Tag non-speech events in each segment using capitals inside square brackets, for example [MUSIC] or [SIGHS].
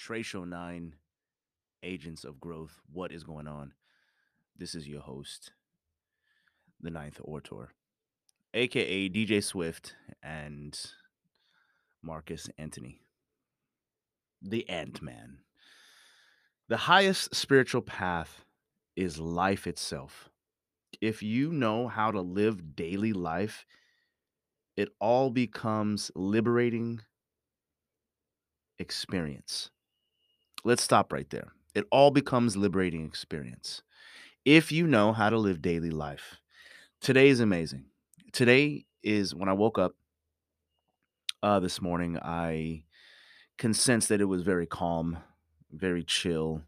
Trey Show 9 Agents of Growth. What is going on? This is your host, the Ninth Orator, aka DJ Swift and Marcus Anthony, the Ant Man. The highest spiritual path is life itself. If you know how to live daily life, it all becomes liberating experience. Let's stop right there. It all becomes liberating experience if you know how to live daily life. Today is amazing. Today is when I woke up uh, this morning, I can sense that it was very calm, very chill.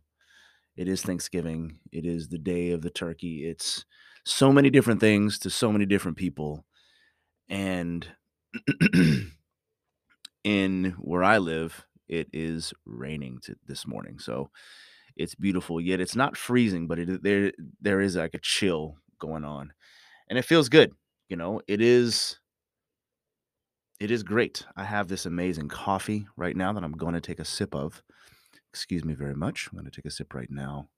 It is Thanksgiving. It is the day of the turkey. It's so many different things to so many different people. And [CLEARS THROAT] in where I live, it is raining to, this morning. So it's beautiful. Yet it's not freezing, but it there there is like a chill going on, and it feels good. You know, it is. It is great. I have this amazing coffee right now that I'm going to take a sip of. Excuse me very much. I'm going to take a sip right now.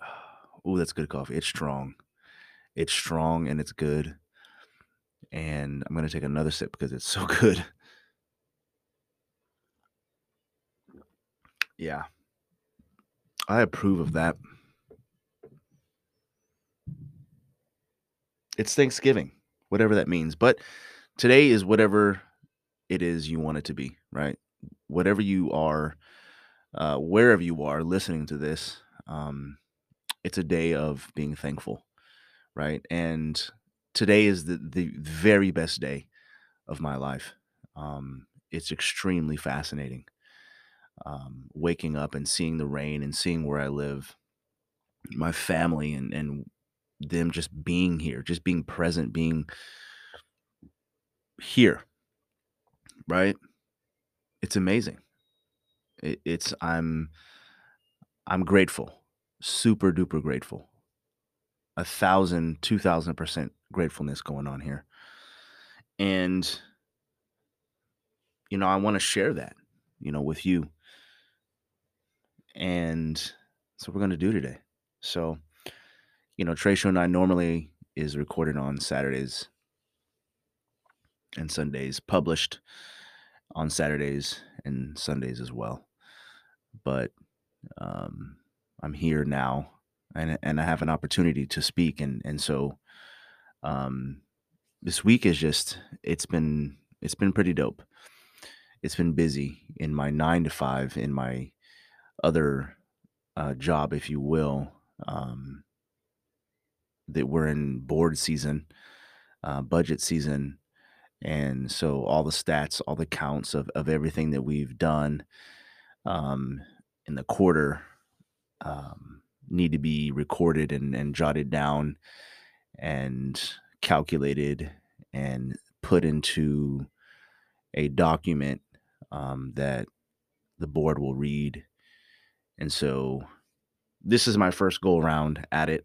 [SIGHS] Oh, that's good coffee. It's strong. It's strong and it's good. And I'm going to take another sip because it's so [LAUGHS] good. Yeah. I approve of that. It's Thanksgiving, whatever that means. But today is whatever it is you want it to be, right? Whatever you are, uh, wherever you are listening to this, um, it's a day of being thankful, right? And today is the, the very best day of my life. Um, it's extremely fascinating um, waking up and seeing the rain and seeing where I live, my family and and them just being here, just being present, being here, right? It's amazing. It, it's I'm I'm grateful, super duper grateful, a thousand, two thousand percent gratefulness going on here, and you know I want to share that, you know, with you and what we're going to do today. So, you know, Trey Show 9 normally is recorded on Saturdays and Sundays, published on Saturdays and Sundays as well. But um, I'm here now and, and I have an opportunity to speak. And, and so um, this week is just, it's been, it's been pretty dope. It's been busy in my nine to five, in my other uh, job, if you will, um, that we're in board season, uh, budget season. And so all the stats, all the counts of, of everything that we've done um, in the quarter um, need to be recorded and, and jotted down and calculated and put into a document um, that the board will read and so this is my first go around at it.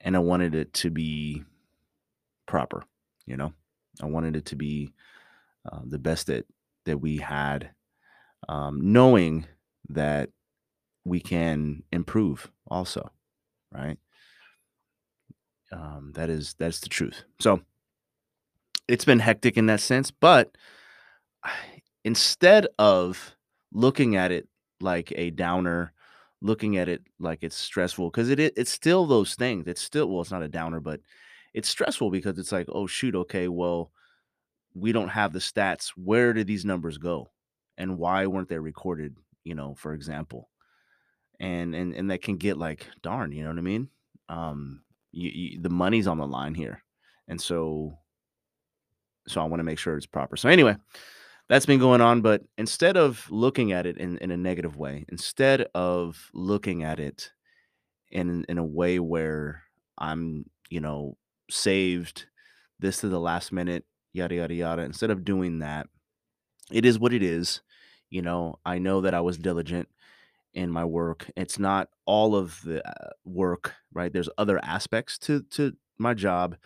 And I wanted it to be proper, you know? I wanted it to be uh, the best that that we had, um, knowing that we can improve also, right? Um, that is that's the truth. So it's been hectic in that sense, but [SIGHS] instead of looking at it like a downer, looking at it like it's stressful because it, it it's still those things. It's still well, it's not a downer, but it's stressful because it's like, oh shoot, okay, well, we don't have the stats. Where did these numbers go, and why weren't they recorded? You know, for example, and and and that can get like, darn, you know what I mean? Um, you, you, the money's on the line here, and so so I want to make sure it's proper. So anyway, that's been going on. But instead of looking at it in, in a negative way, instead of looking at it in in a way where I'm, you know, saved this to the last minute, yada yada yada. Instead of doing that, it is what it is. You know, I know that I was diligent in my work. It's not all of the uh, work, right? There's other aspects to to my job,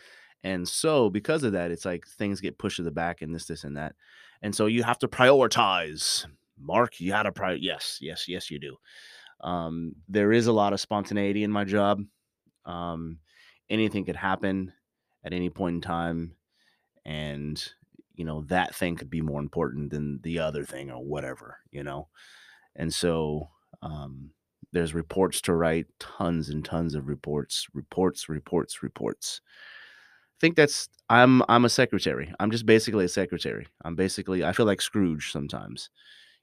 And so because of that, it's like things get pushed to the back and this, this, and that. And so you have to prioritize. Mark, you gotta prior yes, yes, yes, you do. Um, there is a lot of spontaneity in my job. Um, anything could happen at any point in time. And you know, that thing could be more important than the other thing or whatever, you know. And so um there's reports to write, tons and tons of reports, reports, reports, reports. I think that's I'm I'm a secretary. I'm just basically a secretary. I'm basically I feel like Scrooge sometimes.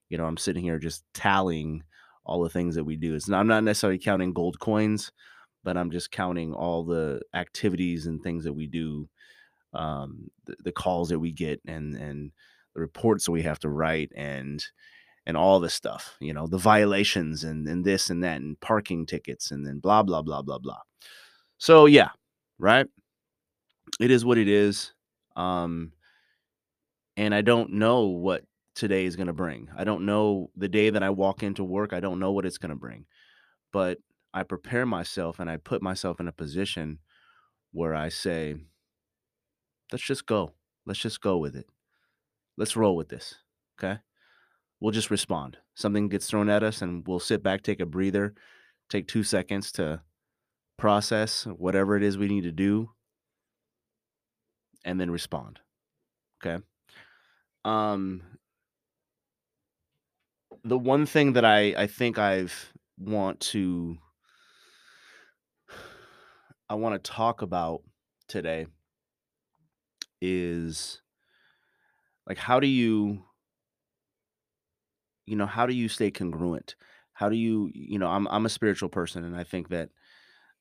You know, I'm sitting here just tallying all the things that we do. It's not, I'm not necessarily counting gold coins, but I'm just counting all the activities and things that we do, um, the, the calls that we get, and and the reports that we have to write, and and all this stuff. You know, the violations and and this and that, and parking tickets, and then blah blah blah blah blah. So yeah, right. It is what it is. Um, and I don't know what today is going to bring. I don't know the day that I walk into work, I don't know what it's going to bring. But I prepare myself and I put myself in a position where I say, let's just go. Let's just go with it. Let's roll with this. Okay. We'll just respond. Something gets thrown at us and we'll sit back, take a breather, take two seconds to process whatever it is we need to do, and then respond. Okay. Um, the one thing that I I think I've want to I want to talk about today is like how do you you know how do you stay congruent? How do you you know i'm i'm a spiritual person and i think that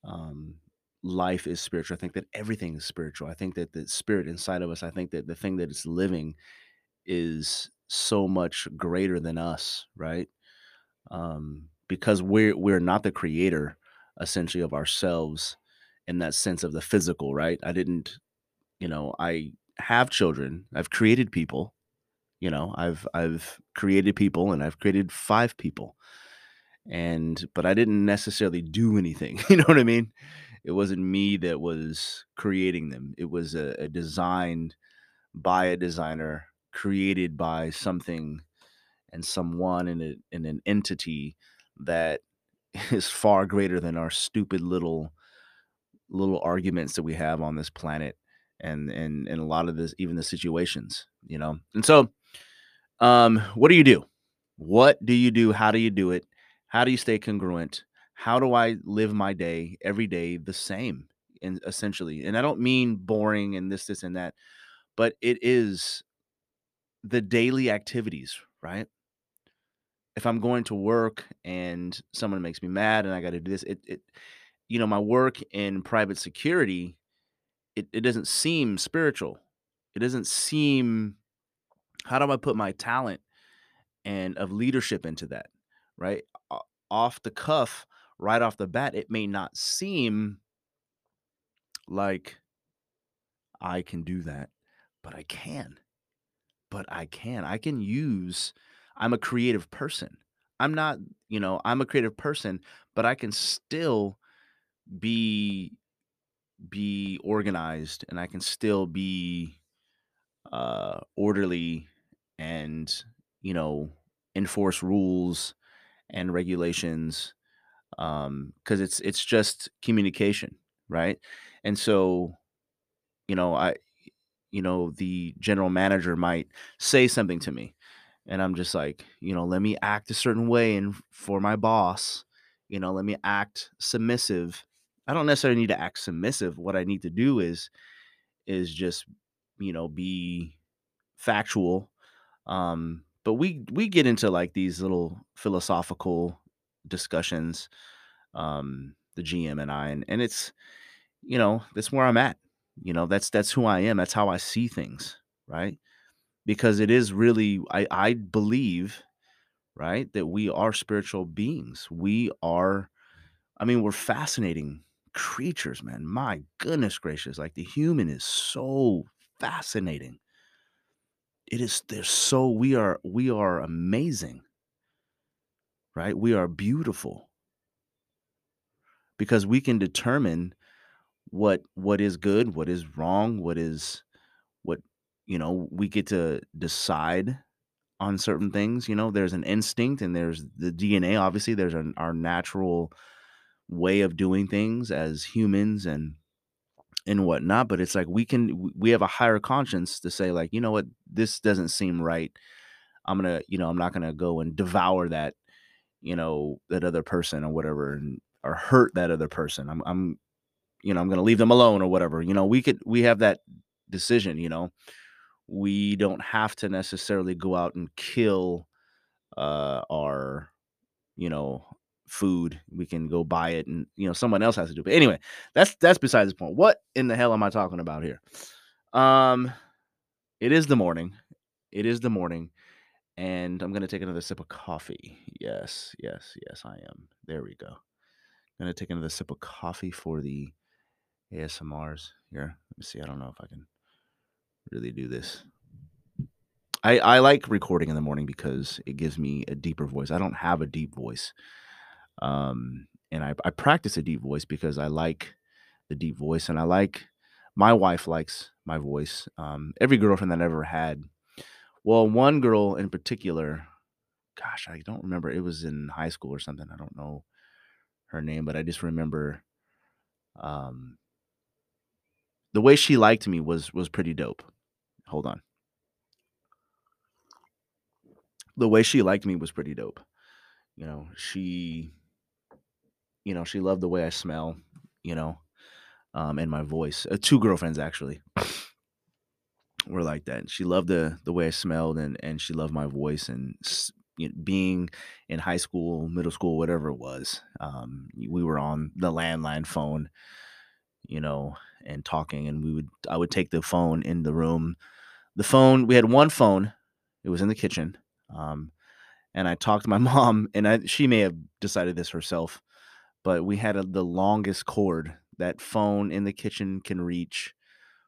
um life is spiritual. I think that everything is spiritual. I think that the spirit inside of us i think that the thing that is living is so much greater than us right? Um because we're we're not the creator essentially of ourselves in that sense of the physical right? I didn't you know i have children. I've created people you know i've i've created people and i've created five people. And but i didn't necessarily do anything [LAUGHS] you know what i mean? It wasn't me that was creating them. It was a, a designed by a designer created by something and someone in, a, in an entity that [LAUGHS] is far greater than our stupid little little arguments that we have on this planet and and and a lot of this even the situations you know? And so um what do you do? What do you do? How do you do it? How do you stay congruent? How do i live my day every day the same and essentially? And i don't mean boring and this this and that but it is the daily activities right? If i'm going to work and someone makes me mad and i got to do this it, it you know my work in private security it, it doesn't seem spiritual. It doesn't seem how do i put my talent and of leadership into that right? Off the cuff right off the bat it may not seem like i can do that but i can but i can. I can use i'm a creative person. I'm not you know i'm a creative person but i can still be be organized and I can still be uh orderly and you know enforce rules and regulations um cuz it's it's just communication, right? And so, you know, I you know, the general manager might say something to me and I'm just like, you know, let me act a certain way and for my boss, you know, let me act submissive. I don't necessarily need to act submissive. What I need to do is is just, you know, be factual. Um, but we we get into like these little philosophical discussions, um, the GM and I, and, and it's, you know, that's where I'm at. You know, that's that's who I am. That's how I see things, right? Because it is really I I believe right? That we are spiritual beings. We are, I mean, we're fascinating creatures, man. My goodness gracious. Like the human is so fascinating. It is, they're so, we are, we are amazing, right? We are beautiful. Because we can determine what what is good, what is wrong, what is what you know, we get to decide on certain things, you know, there's an instinct and there's the DNA, obviously, there's an our natural way of doing things as humans and and whatnot, but it's like we can we have a higher conscience to say like, "You know what? This doesn't seem right. I'm gonna you know, I'm not gonna go and devour that, you know, that other person or whatever and or hurt that other person. I'm I'm you know, I'm gonna leave them alone or whatever." You know, we could we have that decision, you know? We don't have to necessarily go out and kill, uh, our, you know, food. We can go buy it and, you know, someone else has to do it. But anyway, that's that's besides the point. What in the hell am I talking about here? Um, it is the morning. It is the morning, and I'm gonna take another sip of coffee. Yes, yes, yes, I am. There we go. Gonna take another sip of coffee for the ASMRs here. Let me see. I don't know if I can really do this. I I like recording in the morning because it gives me a deeper voice. I don't have a deep voice. Um, and I I practice a deep voice because I like the deep voice and I like my wife likes my voice. Um, every girlfriend that I ever had well, one girl in particular, gosh, I don't remember. It was in high school or something. I don't know her name, but I just remember um the way she liked me was was pretty dope. Hold on. The way she liked me was pretty dope. You know, she you know, she loved the way I smell, you know, um, and my voice. Uh, 2 girlfriends actually were like that. She loved the the way I smelled and and she loved my voice and you know, being in high school, middle school, whatever it was, um, we were on the landline phone, you know, and talking, and we would I would take the phone in the room. The phone we had 1 phone. It was in the kitchen, um, and I talked to my [LAUGHS] mom, and I she may have decided this herself, but we had a the longest cord that phone in the kitchen can reach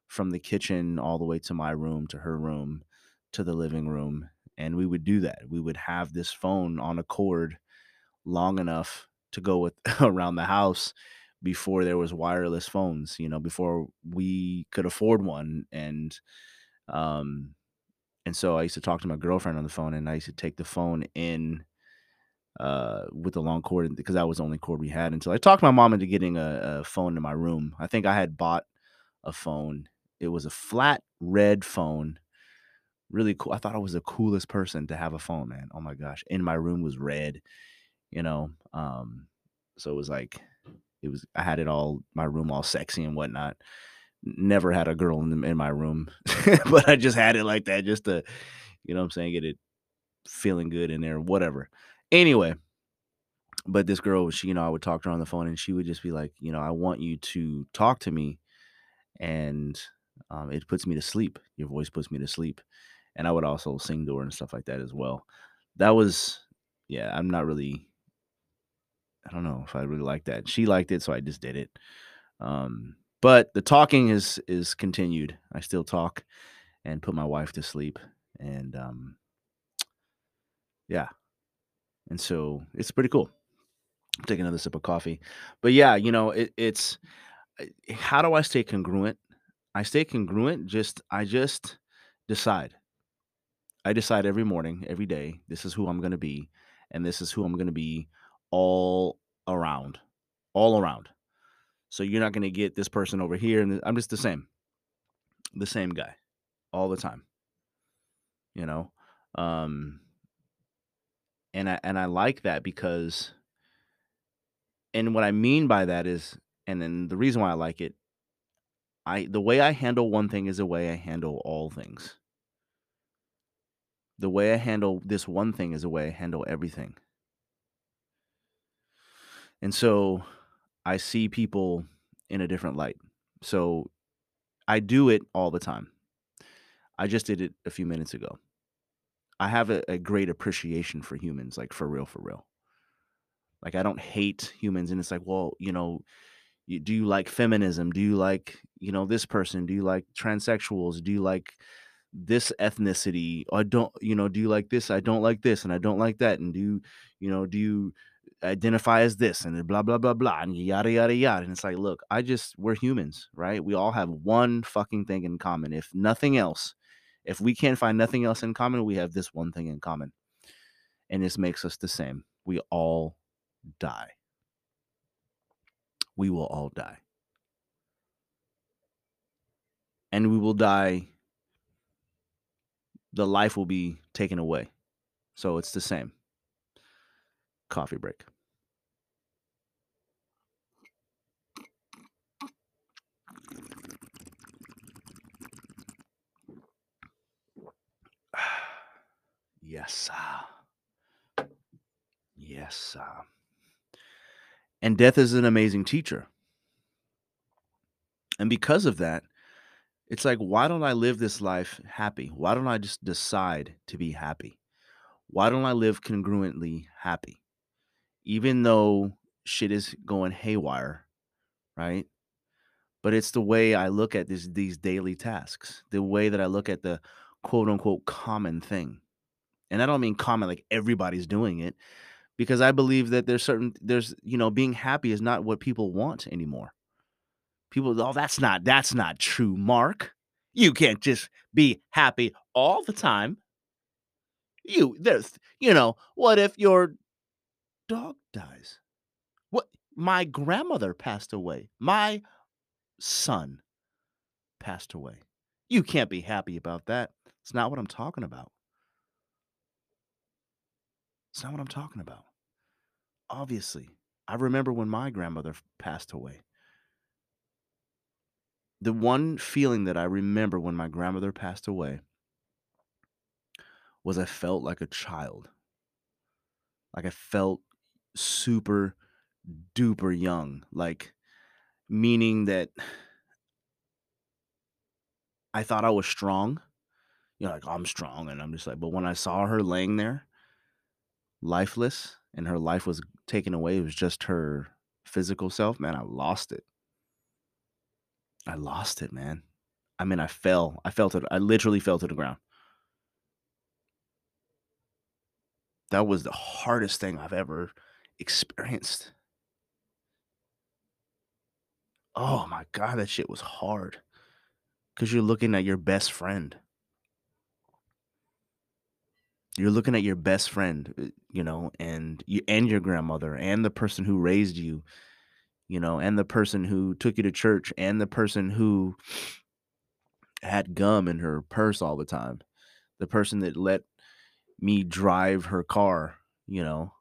from the kitchen all the way to my room, to her room, to the living room, and we would do that. We would have this phone on a cord long enough to go with [LAUGHS] around the house before there was wireless phones, you know, before we could afford one, and, um, and so I used to talk to my girlfriend on the phone, and I used to take the phone in, uh, with the long cord because that was the only cord we had until I talked my mom into getting a a phone in my room. I think I had bought a phone. It was a flat red phone, really cool. I thought I was the coolest person to have a phone, man. Oh my gosh. And my room was red, you know, um, so it was like it was I had it all my room all sexy and whatnot. Never had a girl in the in my room, [LAUGHS] but I just had it like that just to, you know what I'm saying, get it feeling good in there, whatever. Anyway but this girl, she you know, I would talk to her on the phone, and she would just be like, you know, "I want you to talk to me, and, um, it puts me to sleep. Your voice puts me to sleep." And I would also sing to her and stuff like that as well. That was yeah, I'm not really I don't know if I really like that. She liked it, so I just did it. Um, but the talking is is continued. I still talk and put my wife to sleep, and, um yeah, and so it's pretty cool. Take another sip of coffee. But yeah, you know, it it's uh, how do I stay congruent? I stay congruent just I just decide. I decide every morning, every day, this is who I'm gonna be, and this is who I'm gonna be all around, all around. So you're not gonna get this person over here, and I'm just the same, the same guy all the time, you know? Um, and I and I like that because and what I mean by that is and then the reason why I like it, I the way I handle one thing is the way I handle all things. The way I handle this one thing is the way I handle everything. And so I see people in a different light. So I do it all the time. I just did it a few minutes ago. I have a, a great appreciation for humans, like for real, for real. Like I don't hate humans, and it's like, well, you know, you, do you like feminism? Do you like, you know, this person? Do you like transsexuals? Do you like this ethnicity? I don't, you know, do you like this? I don't like this, and I don't like that. And do you, you know, do you identify as this and blah blah blah blah and yada yada yada and it's like look i just we're humans right we all have one fucking thing in common if nothing else if we can't find nothing else in common we have this one thing in common and this makes us the same. We all die. We will all die. And we will die. The life will be taken away. So it's the same. Coffee break Yes, sir. Yes, sir. And death is an amazing teacher. And because of that, it's like, why don't I live this life happy? Why don't I just decide to be happy? Why don't I live congruently happy? Even though shit is going haywire, right? But it's the way I look at this, these daily tasks, the way that I look at the quote unquote common thing and I don't mean common like everybody's doing it because I believe that there's certain there's you know being happy is not what people want anymore. People, oh, that's not that's not true, Mark. You can't just be happy all the time. You there's you know what if your dog dies? What my grandmother passed away. My son passed away. You can't be happy about that. It's not what I'm talking about. It's not what I'm talking about. Obviously, I remember when my grandmother passed away. The one feeling that I remember when my grandmother passed away was I felt like a child. Like I felt super duper young. Like, meaning that I thought I was strong. You know, like I'm strong. And I'm just like, but when I saw her laying there, lifeless and her life was taken away. It was just her physical self, man, I lost it. I lost it, man. I mean, I fell. I felt it. I literally fell to the ground. That was the hardest thing I've ever experienced. Oh my God, that shit was hard. Because you're looking at your best friend you're looking at your best friend, uh, you know, and you and your grandmother and the person who raised you, you know, and the person who took you to church and the person who had gum in her purse all the time. The person that let me drive her car, you know.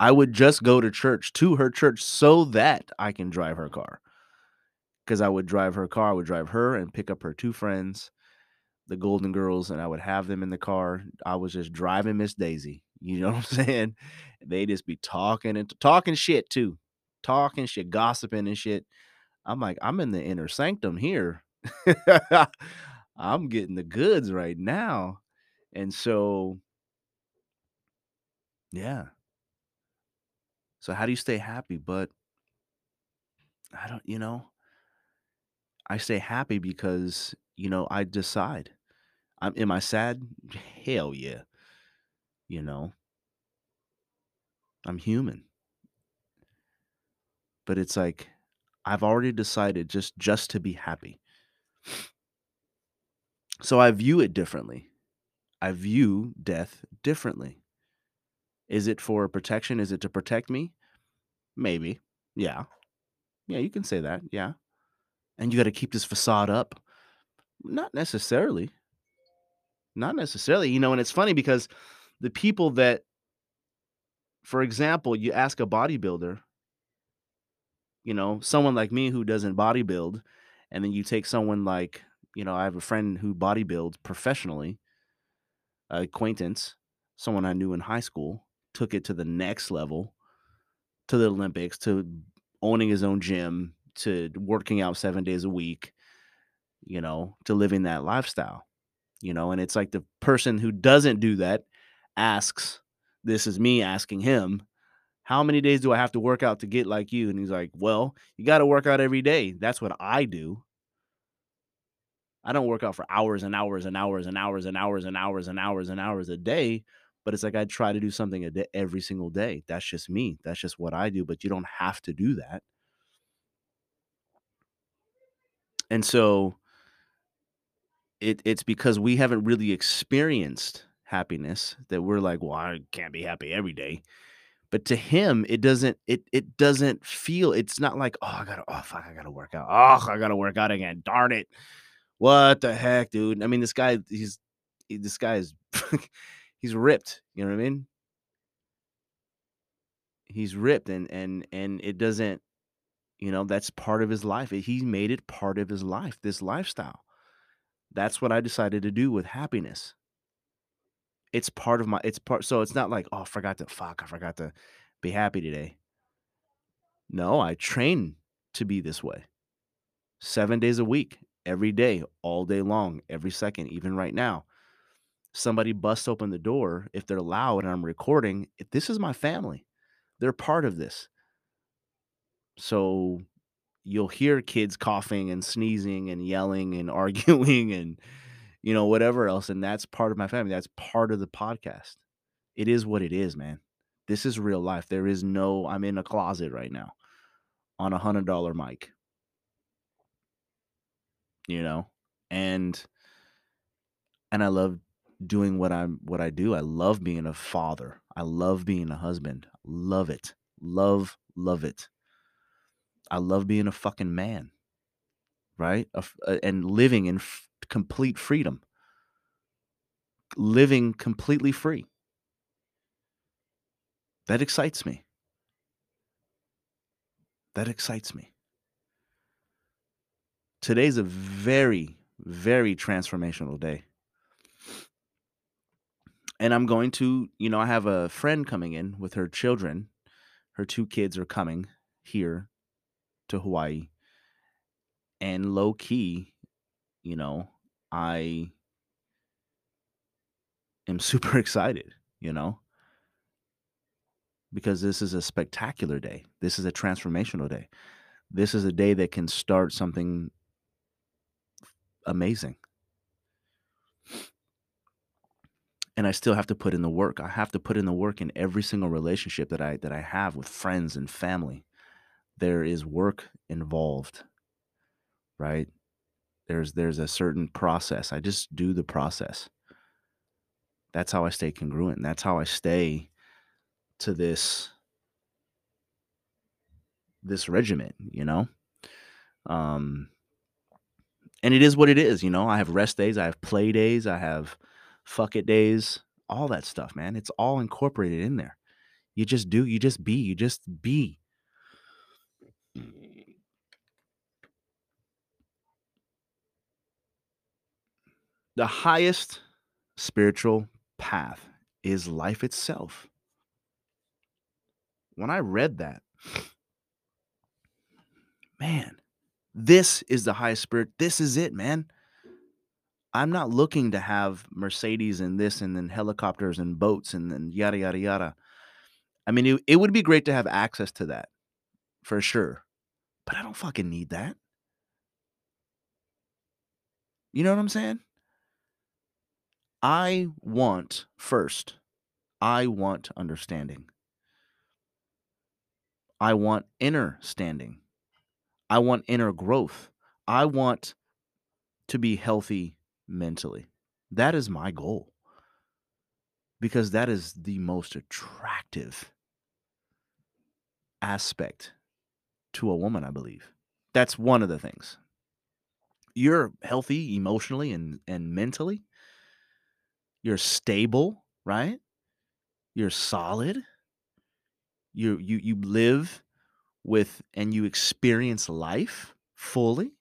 I would just go to church to her church so that I can drive her car. Cuz I would drive her car, I would drive her and pick up her two friends the Golden Girls and I would have them in the car. I was just driving Miss Daisy. You know what I'm [LAUGHS] saying? They just be talking and talking shit too. Talking shit, gossiping and shit. I'm like, I'm in the inner sanctum here. [LAUGHS] I'm getting the goods right now. And so, yeah. So, how do you stay happy? But I don't, you know, I stay happy because, you know, I decide. I'm am I sad? [LAUGHS] Hell yeah. You know, I'm human. But it's like I've already decided just just to be happy. So I view it differently. I view death differently. Is it for protection? Is it to protect me? Maybe. Yeah. Yeah, you can say that. Yeah. And you got to keep this facade up? Not necessarily. Not necessarily, you know, and it's funny because the people that for example, you ask a bodybuilder, you know, someone like me who doesn't bodybuild, and then you take someone like, you know, I have a friend who bodybuilds professionally, uh, acquaintance, someone I knew in high school, took it to the next level, to the Olympics, to owning his own gym, to working out seven days a week, you know, to living that lifestyle you know, and it's like the person who doesn't do that asks, this is me asking him, how many days do I have to work out to get like you? And he's like, well, you got to work out every day. That's what I do. I don't work out for hours and hours and hours and hours and hours and hours and hours and hours a day, But it's like I try to do something a day, every single day. That's just me. That's just what I do. But you don't have to do that. And so it it's because we haven't really experienced happiness that we're like, well, I can't be happy every day. But to him, it doesn't it it doesn't feel it's not like, oh, I gotta oh fuck, I gotta work out. Oh, I gotta work out again. Darn it. What the heck, dude? I mean, this guy, he's this guy is [LAUGHS] he's ripped. You know what I mean? He's ripped and and and it doesn't, you know, that's part of his life. Eh, he made it part of his life, this lifestyle. That's what I decided to do with happiness. It's part of my it's part so it's not like, oh, I forgot to fuck, I forgot to be happy today. No, I train to be this way. 7 days a week, every day, all day long, every second, even right now. Somebody busts open the door, if they're loud and I'm recording, this is my family. They're part of this. So you'll hear kids coughing and sneezing and yelling and [LAUGHS] arguing and you know whatever else and that's part of my family that's part of the podcast. It is what it is man. This is real life. There is no i'm in a closet right now on a hundred dollar mic. You know? And and i love doing what i'm what i do. I love being a father. I love being a husband. Love it. Love love it I love being a fucking man, right? and living in f- complete freedom, living completely free. That excites me. That excites me. Today's a very, very transformational day. And I'm going to, you know, I have a friend coming in with her children. Her two kids are coming here to Hawaii. And low key, you know, I am [LAUGHS] super excited, you know, because this is a spectacular day. This is a transformational day. This is a day that can start something amazing. And I still have to put in the work. I have to put in the work in every single relationship that I that I have with friends and family there is work involved right? There's there's a certain process i just do the process. That's how i stay congruent that's how i stay to this this regiment you know? Um and it is what it is you know? I have rest days i have play days i have fuck it days all that stuff man it's all incorporated in there. You just do you just be you just be the highest spiritual path is life itself. When I read that, man, this is the highest spirit. This is it, man. I'm not looking to have Mercedes and this and then helicopters and boats and then yada, yada, yada. I mean, it, it would be great to have access to that for sure. But I don't fucking need that. You know what I'm saying? I want first, I want understanding. I want inner standing. I want inner growth. I want to be healthy mentally. That is my goal because that is the most attractive aspect to a woman, I believe. That's one of the things. You're healthy emotionally and, and mentally. You're stable, right? You're solid. You you you live with and you experience life fully.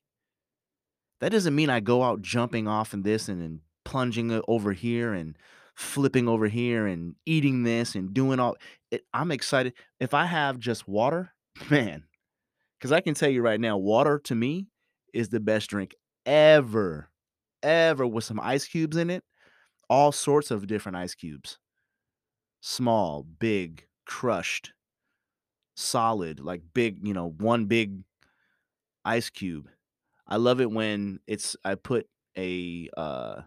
That doesn't mean I go out jumping off in this and then plunging over here and flipping over here and eating this and doing all it, I'm excited. If I have just water, [LAUGHS] man, because I can tell you right now, water to me is the best drink ever, ever with some ice cubes in it. All sorts of different ice cubes small, big, crushed, solid, like big, you know, one big ice cube. I love it when it's, I put a, uh,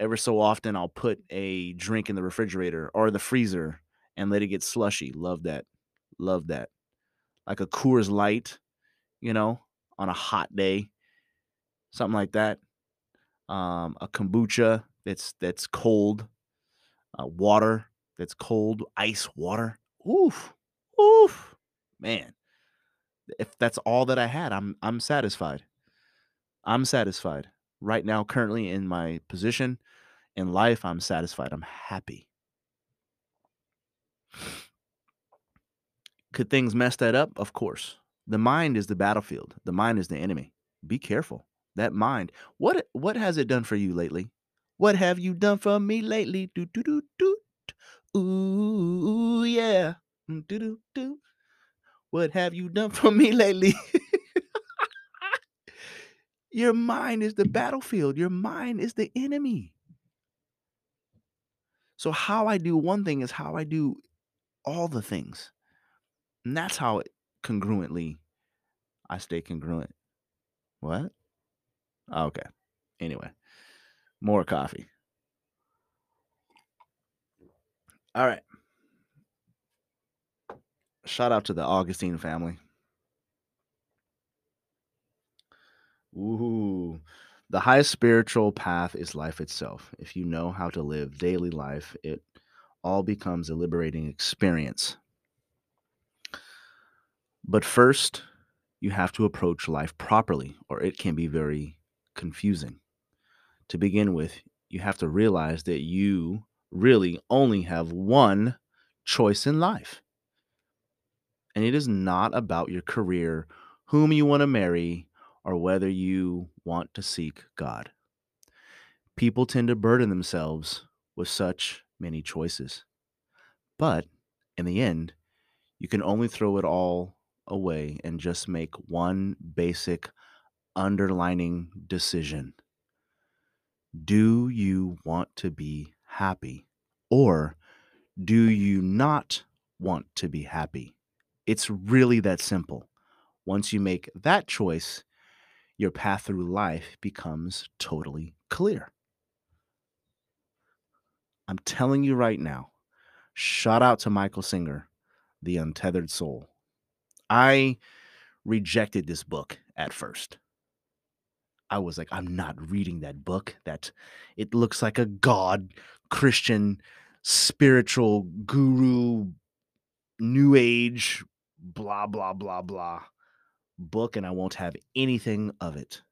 Ever so often, I'll put a drink in the refrigerator or the freezer and let it get slushy. Love that. Love that. Like a Coors Light, you know, on a hot day, something like that. Um, a kombucha that's that's cold, uh, water that's cold, ice water. Oof, oof, man. If that's all that I had, I'm I'm satisfied. I'm satisfied right now. Currently in my position in life, I'm satisfied. I'm happy. Could things mess that up? Of course. The mind is the battlefield. The mind is the enemy. Be careful. That mind. What what has it done for you lately? What have you done for me lately? Do do do do. Ooh yeah. Mm, do do do. What have you done [LAUGHS] for me lately? Your mind is the battlefield. Your mind is the enemy. So how I do one thing is how I do all the things. And that's how it congruently I stay congruent. What? Oh, okay. Anyway, more coffee. All right. Shout out to the Augustine family. Ooh. The highest spiritual path is life itself. If you know how to live daily life, it all becomes a liberating experience. But first, you have to approach life properly, or it can be very confusing. To begin with, you have to realize that you really only have one choice in life. And it is not about your career, whom you want to marry, or whether you want to seek God. People tend to burden themselves with such many choices. But in the end, you can only throw it all away and just make one basic underlining decision. Do you want to be happy or do you not want to be happy? It's really that simple. Once you make that choice, your path through life becomes totally clear. I'm telling you right now, shout out to Michael Singer, The Untethered Soul. I rejected this book at first. I was like, I'm not reading that book. That it looks like a God, Christian, spiritual guru, new age, blah, blah, blah, blah book, and I won't have anything of it.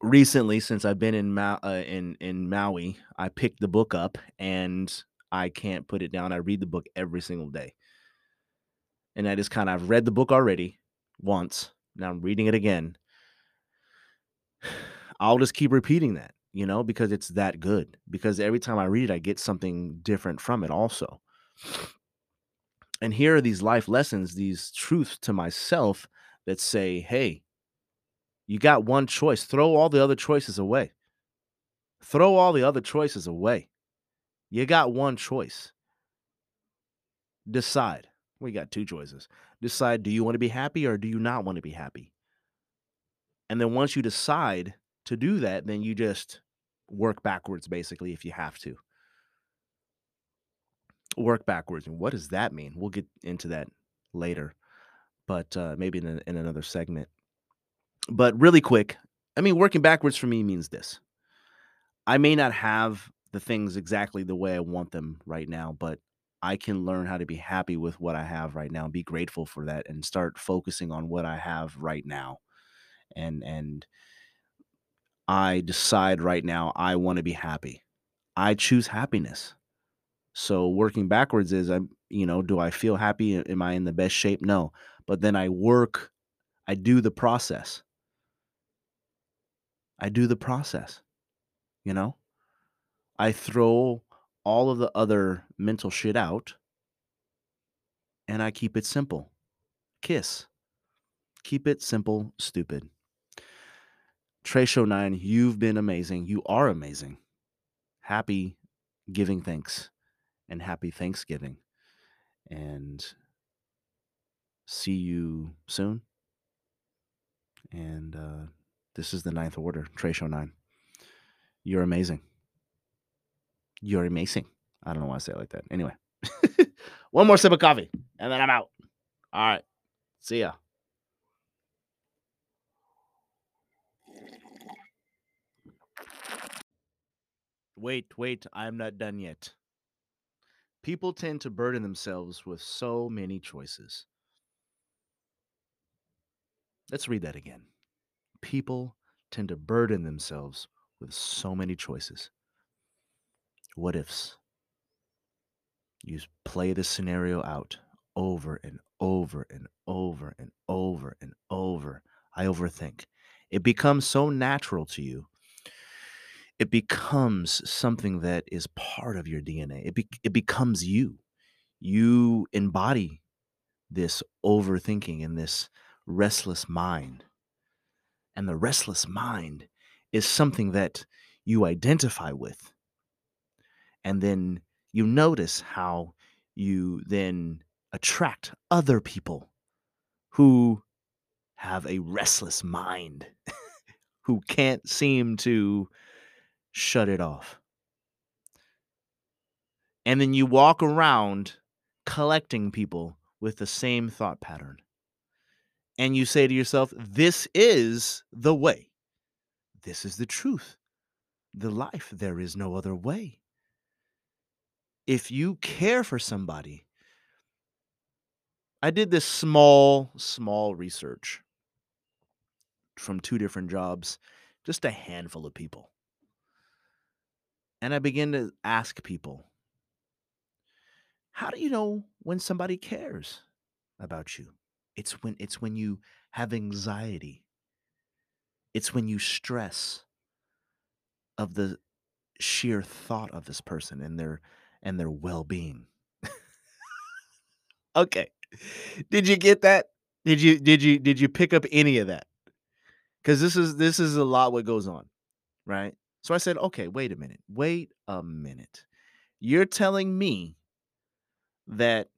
Recently, since I've been in Ma- uh, in in Maui, I picked the book up and I can't put it down. I read the book every single day and I just kind of I've read the book already once. Now I'm reading it again. I'll just keep repeating that, you know, because it's that good. Because every time I read it, I get something different from it also. And here are these life lessons, these truths to myself that say, hey, you got one choice. Throw all the other choices away. Throw all the other choices away. You got one choice. Decide. We got two choices. Decide do you want to be happy or do you not want to be happy? And then once you decide to do that, then you just work backwards basically if you have to. Work backwards. And what does that mean? We'll get into that later, but uh, maybe in, a, in another segment. But really quick, I mean, working backwards for me means this I may not have the things exactly the way I want them right now, but I can learn how to be happy with what I have right now and be grateful for that and start focusing on what I have right now. And and I decide right now I want to be happy. I choose happiness. So working backwards is I'm, you know, do I feel happy? Am I in the best shape? No. But then I work, I do the process. I do the process. You know? I throw all of the other mental shit out and I keep it simple. Kiss. Keep it simple, stupid. Trey Show 9, you've been amazing. You are amazing. Happy giving thanks and happy Thanksgiving. And see you soon. And uh, this is the ninth order, Trey Show 9. You're amazing. You're amazing. I don't know why I say it like that. Anyway, [LAUGHS] one more sip of coffee and then I'm out. All right. See ya. Wait, wait. I'm not done yet. People tend to burden themselves with so many choices. Let's read that again. People tend to burden themselves with so many choices. What ifs? You play this scenario out over and over and over and over and over. I overthink. It becomes so natural to you. It becomes something that is part of your DNA. It, be- it becomes you. You embody this overthinking and this restless mind. And the restless mind is something that you identify with. And then you notice how you then attract other people who have a restless mind, [LAUGHS] who can't seem to shut it off. And then you walk around collecting people with the same thought pattern. And you say to yourself, This is the way. This is the truth. The life. There is no other way. If you care for somebody, I did this small, small research from two different jobs, just a handful of people. And I begin to ask people, how do you know when somebody cares about you? It's when it's when you have anxiety. It's when you stress of the sheer thought of this person and their and their well-being. okay. Did you get that? Did you did you did you pick up any of that? Cuz this is this is a lot what goes on, right? So I said, "Okay, wait a minute. Wait a minute. You're telling me that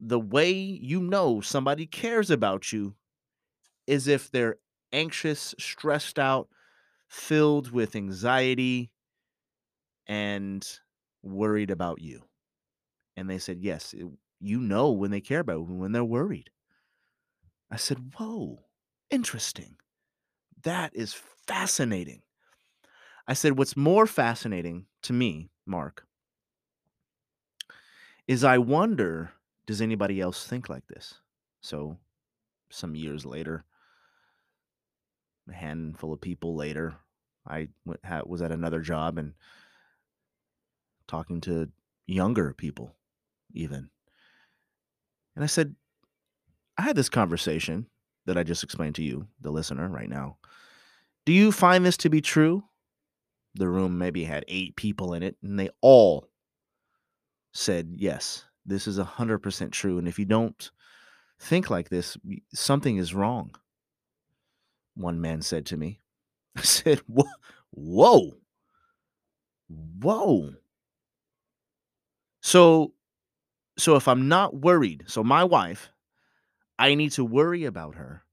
the way you know somebody cares about you is if they're anxious, stressed out, filled with anxiety, and worried about you. And they said, Yes, it, you know when they care about you, when they're worried. I said, Whoa, interesting. That is fascinating. I said, What's more fascinating to me, Mark, is I wonder does anybody else think like this? So, some years later, a handful of people later, I went, was at another job and talking to younger people, even. And I said, I had this conversation that I just explained to you, the listener, right now. Do you find this to be true? The room maybe had eight people in it, and they all said, Yes, this is 100% true. And if you don't think like this, something is wrong. One man said to me, [LAUGHS] I said, Whoa, whoa. So, so if I'm not worried, so my wife, I need to worry about her.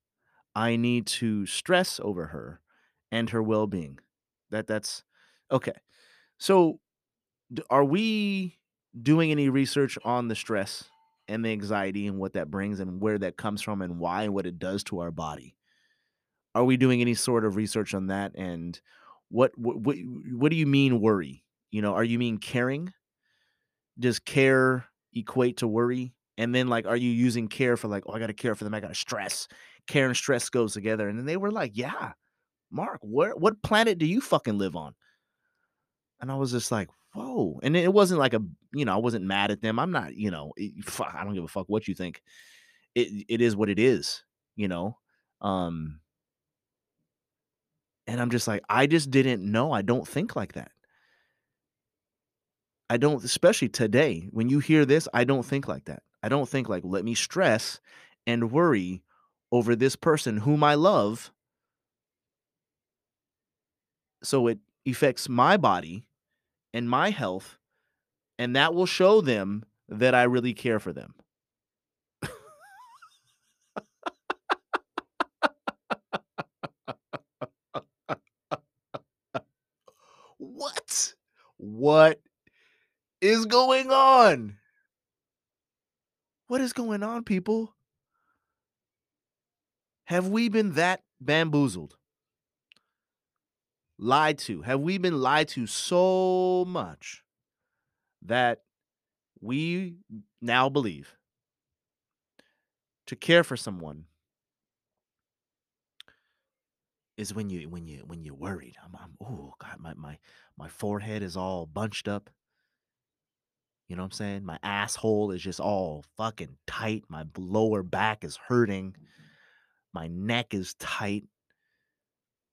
I need to stress over her and her well-being. That that's okay. So, are we doing any research on the stress and the anxiety and what that brings and where that comes from and why and what it does to our body? Are we doing any sort of research on that and what what what, what do you mean worry? You know, are you mean caring? Does care equate to worry? And then like are you using care for like, oh, I got to care for them, I got to stress. Care and stress goes together. And then they were like, "Yeah, Mark, where what planet do you fucking live on?" And I was just like, whoa. And it wasn't like a, you know, I wasn't mad at them. I'm not, you know, fuck, I don't give a fuck what you think. It it is what it is, you know. Um and I'm just like, I just didn't know. I don't think like that. I don't, especially today, when you hear this, I don't think like that. I don't think like, let me stress and worry over this person whom I love. So it affects my body and my health, and that will show them that I really care for them. What? What is going on? What is going on, people? Have we been that bamboozled? Lied to? Have we been lied to so much that we now believe to care for someone is when you when you when you're worried. I'm, I'm oh god, my my my forehead is all bunched up. You know what I'm saying? My asshole is just all fucking tight. My lower back is hurting. My neck is tight.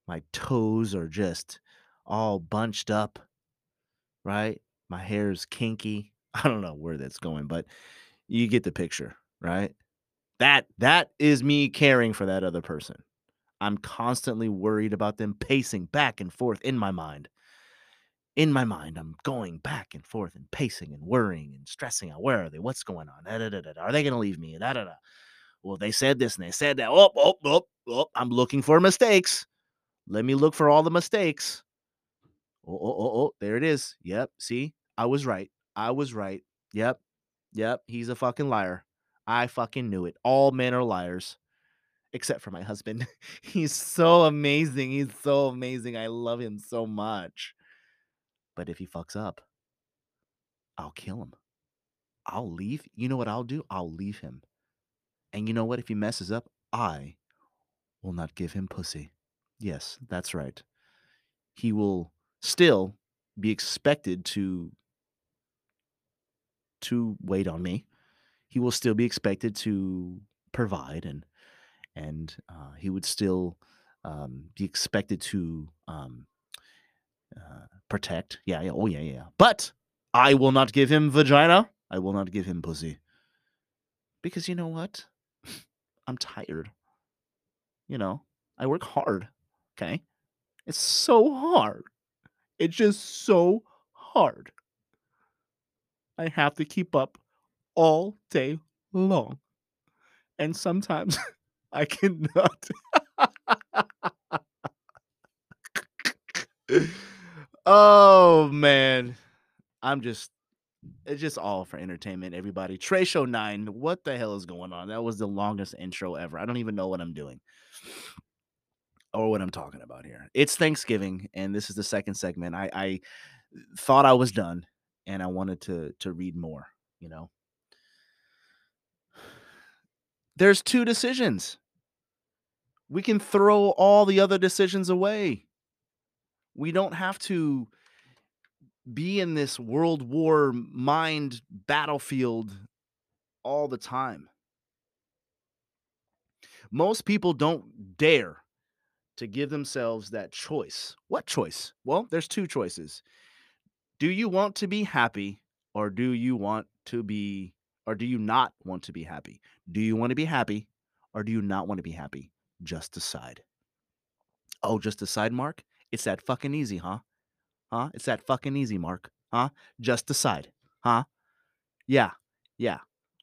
My toes are just all bunched up. Right? My hair is kinky. [LAUGHS] I don't know where that's going, but you get the picture, right? That that is me caring for that other person. I'm constantly worried about them pacing back and forth in my mind. In my mind, I'm going back and forth and pacing and worrying and stressing out. Where are they? What's going on? Da, da, da. Are they going to leave me? Well, they said this and they said that. Oh, oh, oh, oh. I'm looking for mistakes. Let me look for all the mistakes. Oh, oh, oh, oh. There it is. Yep. See, I was right. I was right. Yep. Yep. He's a fucking liar. I fucking knew it. All men are liars except for my husband. [LAUGHS] He's so amazing. He's so amazing. I love him so much. But if he fucks up, I'll kill him. I'll leave. You know what I'll do? I'll leave him. And you know what? If he messes up, I will not give him pussy. Yes, that's right. He will still be expected to to wait on me. He will still be expected to provide and and uh, he would still um, be expected to um, uh, protect. Yeah, yeah, oh yeah, yeah. But I will not give him vagina. I will not give him pussy. Because you know what? [LAUGHS] I'm tired. You know, I work hard. Okay. It's so hard. It's just so hard. I have to keep up all day long. And sometimes [LAUGHS] I cannot. [LAUGHS] oh man. I'm just it's just all for entertainment, everybody. Trey Show 9, what the hell is going on? That was the longest intro ever. I don't even know what I'm doing or what I'm talking about here. It's Thanksgiving, and this is the second segment. I, I thought I was done, and I wanted to to read more. You know, there's two decisions. We can throw all the other decisions away. We don't have to be in this world war mind battlefield all the time. Most people don't dare to give themselves that choice. What choice? Well, there's two choices. Do you want to be happy or do you want to be or do you not want to be happy? Do you want to be happy or do you not want to be happy? Just decide. Oh, just decide, Mark? It's that fucking easy, huh? Huh? It's that fucking easy, Mark. Huh? Just decide. Huh? Yeah. Yeah.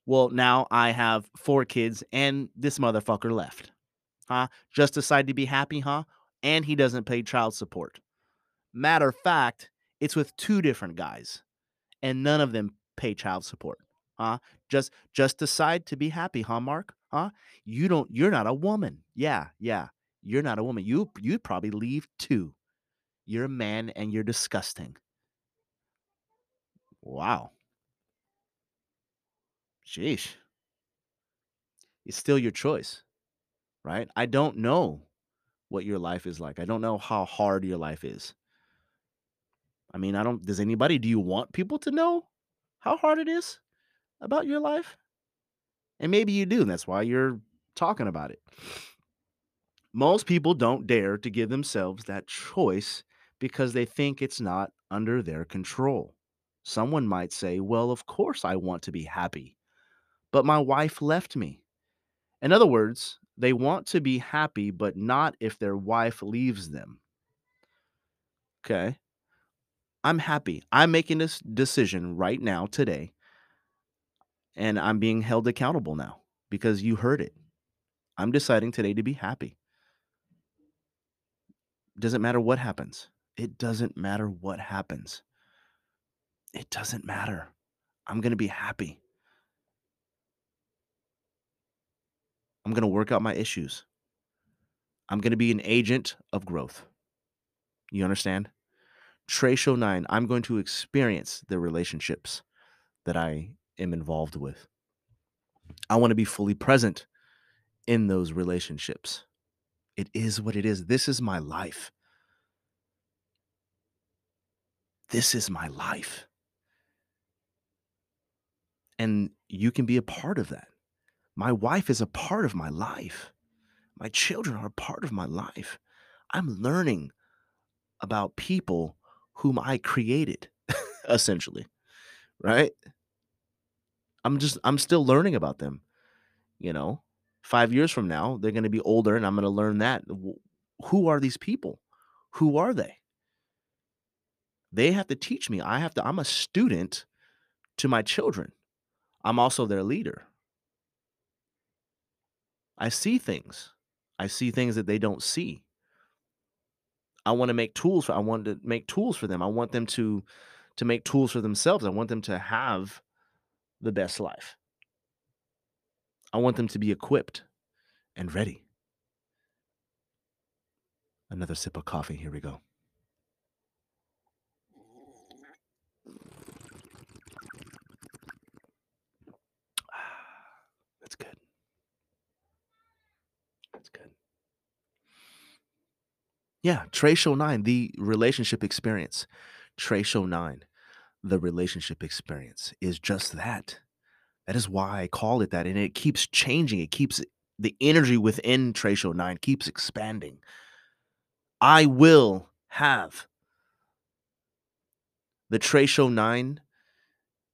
Well, now I have four kids and this motherfucker left. Huh? Just decide to be happy, huh? And he doesn't pay child support. Matter of fact, it's with two different guys and none of them pay child support. Huh? Just just decide to be happy, huh, Mark? Huh? You don't you're not a woman. Yeah, yeah. You're not a woman. You you'd probably leave too. You're a man and you're disgusting. Wow. Sheesh. It's still your choice, right? I don't know what your life is like. I don't know how hard your life is. I mean, I don't, does anybody, do you want people to know how hard it is about your life? And maybe you do. And that's why you're talking about it. Most people don't dare to give themselves that choice because they think it's not under their control. Someone might say, Well, of course I want to be happy, but my wife left me. In other words, they want to be happy, but not if their wife leaves them. Okay. I'm happy. I'm making this decision right now, today, and I'm being held accountable now because you heard it. I'm deciding today to be happy. Doesn't matter what happens. It doesn't matter what happens. It doesn't matter. I'm going to be happy. I'm going to work out my issues. I'm going to be an agent of growth. You understand? Trey Show 9, I'm going to experience the relationships that I am involved with. I want to be fully present in those relationships. It is what it is. This is my life. This is my life. And you can be a part of that. My wife is a part of my life. My children are a part of my life. I'm learning about people whom I created, [LAUGHS] essentially. Right? I'm just, I'm still learning about them. You know, five years from now, they're going to be older and I'm going to learn that. Who are these people? Who are they? They have to teach me. I have to, I'm a student to my children. I'm also their leader. I see things. I see things that they don't see. I want to make tools for I want to make tools for them. I want them to to make tools for themselves. I want them to have the best life. I want them to be equipped and ready. Another sip of coffee. Here we go. [SIGHS] That's good. That's good. Yeah, Show 9, the relationship experience. Show 9, the relationship experience is just that. That is why I call it that. And it keeps changing. It keeps the energy within Show 9 keeps expanding. I will have the Show 9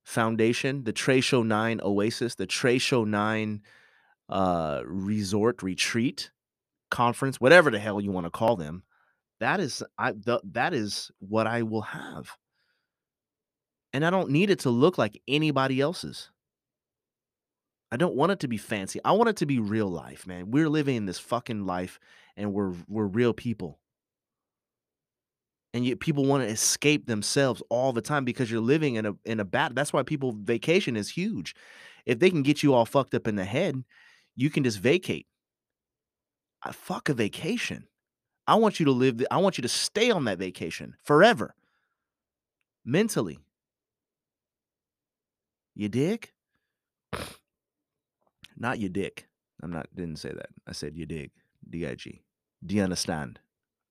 Foundation, the Show 9 Oasis, the Show 9 uh, Resort Retreat Conference, whatever the hell you want to call them. That is I the, that is what I will have. And I don't need it to look like anybody else's. I don't want it to be fancy. I want it to be real life, man. We're living in this fucking life and we're we're real people. And yet people want to escape themselves all the time because you're living in a in a bad that's why people vacation is huge. If they can get you all fucked up in the head, you can just vacate. I fuck a vacation. I want you to live the, I want you to stay on that vacation forever. Mentally. You dig? Not you dick. I'm not didn't say that. I said you dig. D I G. Do you understand?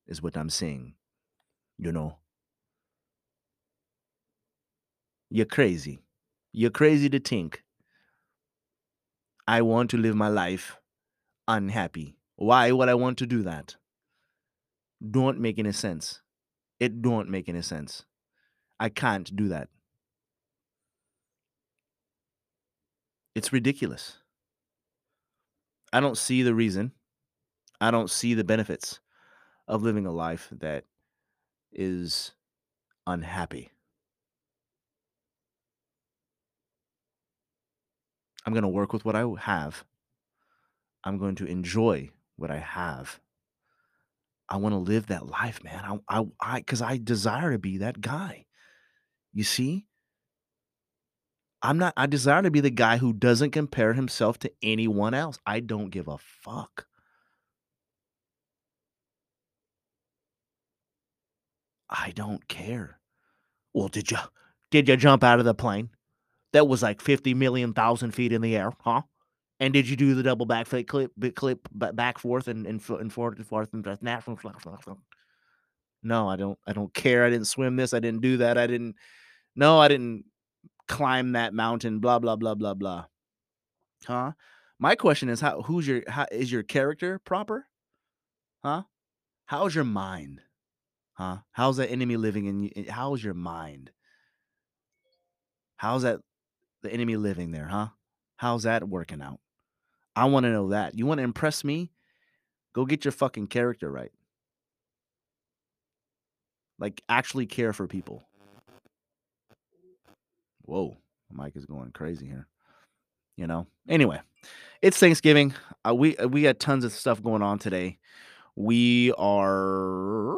Is what I'm saying. You know. You're crazy. You're crazy to think. I want to live my life unhappy. Why would I want to do that? Don't make any sense. It don't make any sense. I can't do that. It's ridiculous. I don't see the reason. I don't see the benefits of living a life that is unhappy. I'm going to work with what I have. I'm going to enjoy what I have. I want to live that life, man. I, I, I, because I desire to be that guy. You see, I'm not, I desire to be the guy who doesn't compare himself to anyone else. I don't give a fuck. I don't care. Well, did you did you jump out of the plane? That was like 50 million thousand feet in the air, huh? And did you do the double back flip clip, clip back forth and and, and forth and forth and natural? No, I don't. I don't care. I didn't swim this. I didn't do that. I didn't. No, I didn't climb that mountain, blah blah blah blah blah. Huh? My question is how who's your how is your character proper? Huh? How's your mind? Huh? How's that enemy living in you? Eh, how's your mind? How's that the enemy living there, huh? How's that working out? I want to know that. You want to impress me? Go get your fucking character right. Like actually care for people. Whoa, Mike is going crazy here. You know. Anyway, it's Thanksgiving. Uh, we uh, we got tons of stuff going on today. We are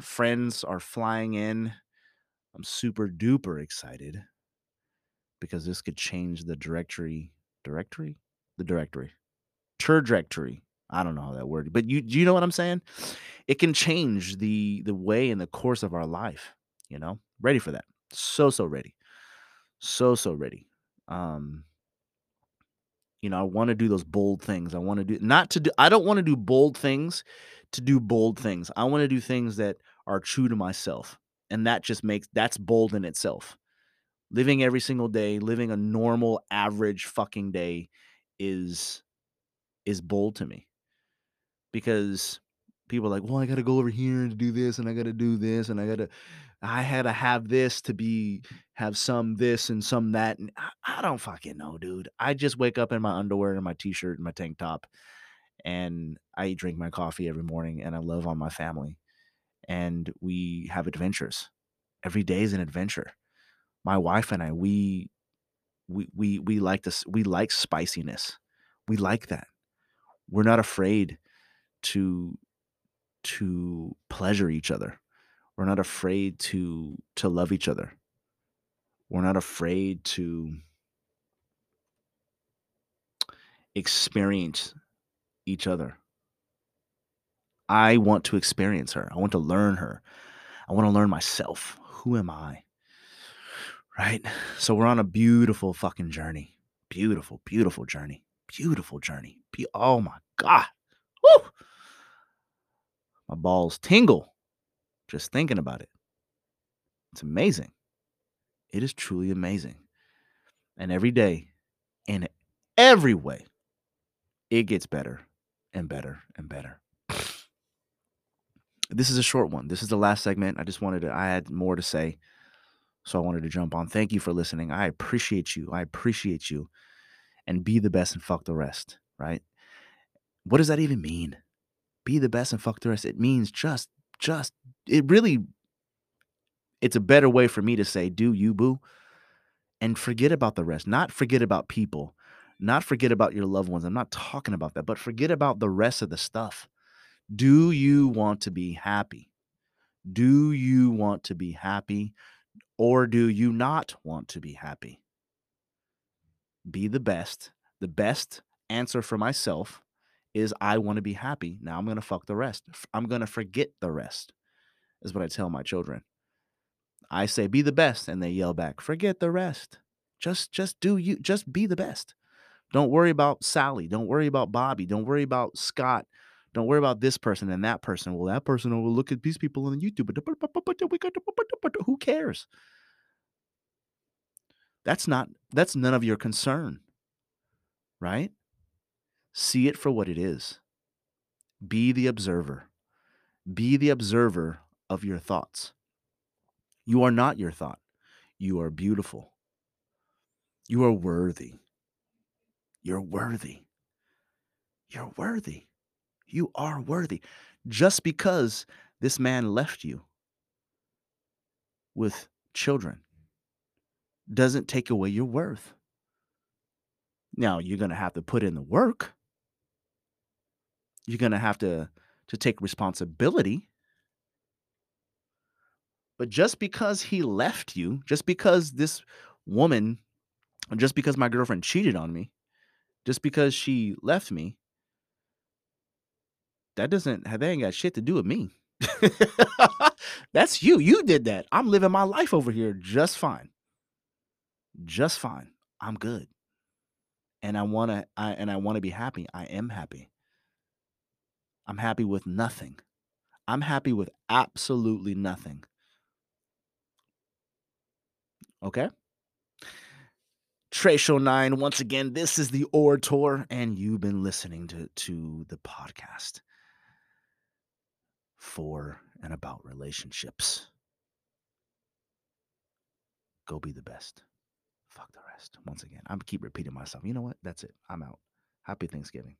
friends are flying in. I'm super duper excited because this could change the directory. Directory? The directory. Trajectory. I don't know how that word, but you do you know what I'm saying? It can change the the way and the course of our life. You know, ready for that. So so ready. So so ready. Um, you know, I want to do those bold things. I want to do not to do. I don't want to do bold things to do bold things. I want to do things that are true to myself, and that just makes that's bold in itself. Living every single day, living a normal, average fucking day, is is bold to me because people are like, well, I got to go over here and do this, and I got to do this, and I got to, I had to have this to be, have some this and some that. And I, don't fucking know, dude. I just wake up in my underwear and my t shirt and my tank top, and I drink my coffee every morning, and I love on my family. And we have adventures. Every day is an adventure. My wife and I, we, we, we, we like this, we like spiciness. We like that. We're not afraid to to pleasure each other. We're not afraid to to love each other. We're not afraid to experience each other. I want to experience her. I want to learn her. I want to learn myself. Who am I? Right? So we're on a beautiful fucking journey. Beautiful, beautiful journey. Beautiful journey. Be- oh my God. Woo! My balls tingle just thinking about it. It's amazing. It is truly amazing. And every day, in every way, it gets better and better and better. This is a short one. This is the last segment. I just wanted to, I had more to say. So I wanted to jump on. Thank you for listening. I appreciate you. I appreciate you. And be the best and fuck the rest, right? What does that even mean? Be the best and fuck the rest. It means just, just, it really, it's a better way for me to say, do you, boo? And forget about the rest. Not forget about people, not forget about your loved ones. I'm not talking about that, but forget about the rest of the stuff. Do you want to be happy? Do you want to be happy? Or do you not want to be happy? Be the best. The best answer for myself is I want to be happy. Now I'm going to fuck the rest. I'm going to forget the rest, is what I tell my children. I say, be the best. And they yell back, forget the rest. Just, just do you, just be the best. Don't worry about Sally. Don't worry about Bobby. Don't worry about Scott. Don't worry about this person and that person. Well, that person will look at these people on YouTube. Who cares? That's not, that's none of your concern, right? See it for what it is. Be the observer. Be the observer of your thoughts. You are not your thought. You are beautiful. You are worthy. You're worthy. You're worthy. You are worthy. Just because this man left you with children doesn't take away your worth. Now, you're going to have to put in the work. You're going to have to to take responsibility. But just because he left you, just because this woman, just because my girlfriend cheated on me, just because she left me, that doesn't that ain't got shit to do with me. [LAUGHS] That's you. You did that. I'm living my life over here just fine just fine. I'm good. And I want to I and I want to be happy. I am happy. I'm happy with nothing. I'm happy with absolutely nothing. Okay? Show 9, once again, this is the Orator, and you've been listening to, to the podcast for and about relationships. Go be the best. Fuck the rest. Once again, I'm keep repeating myself. You know what? That's it. I'm out. Happy Thanksgiving.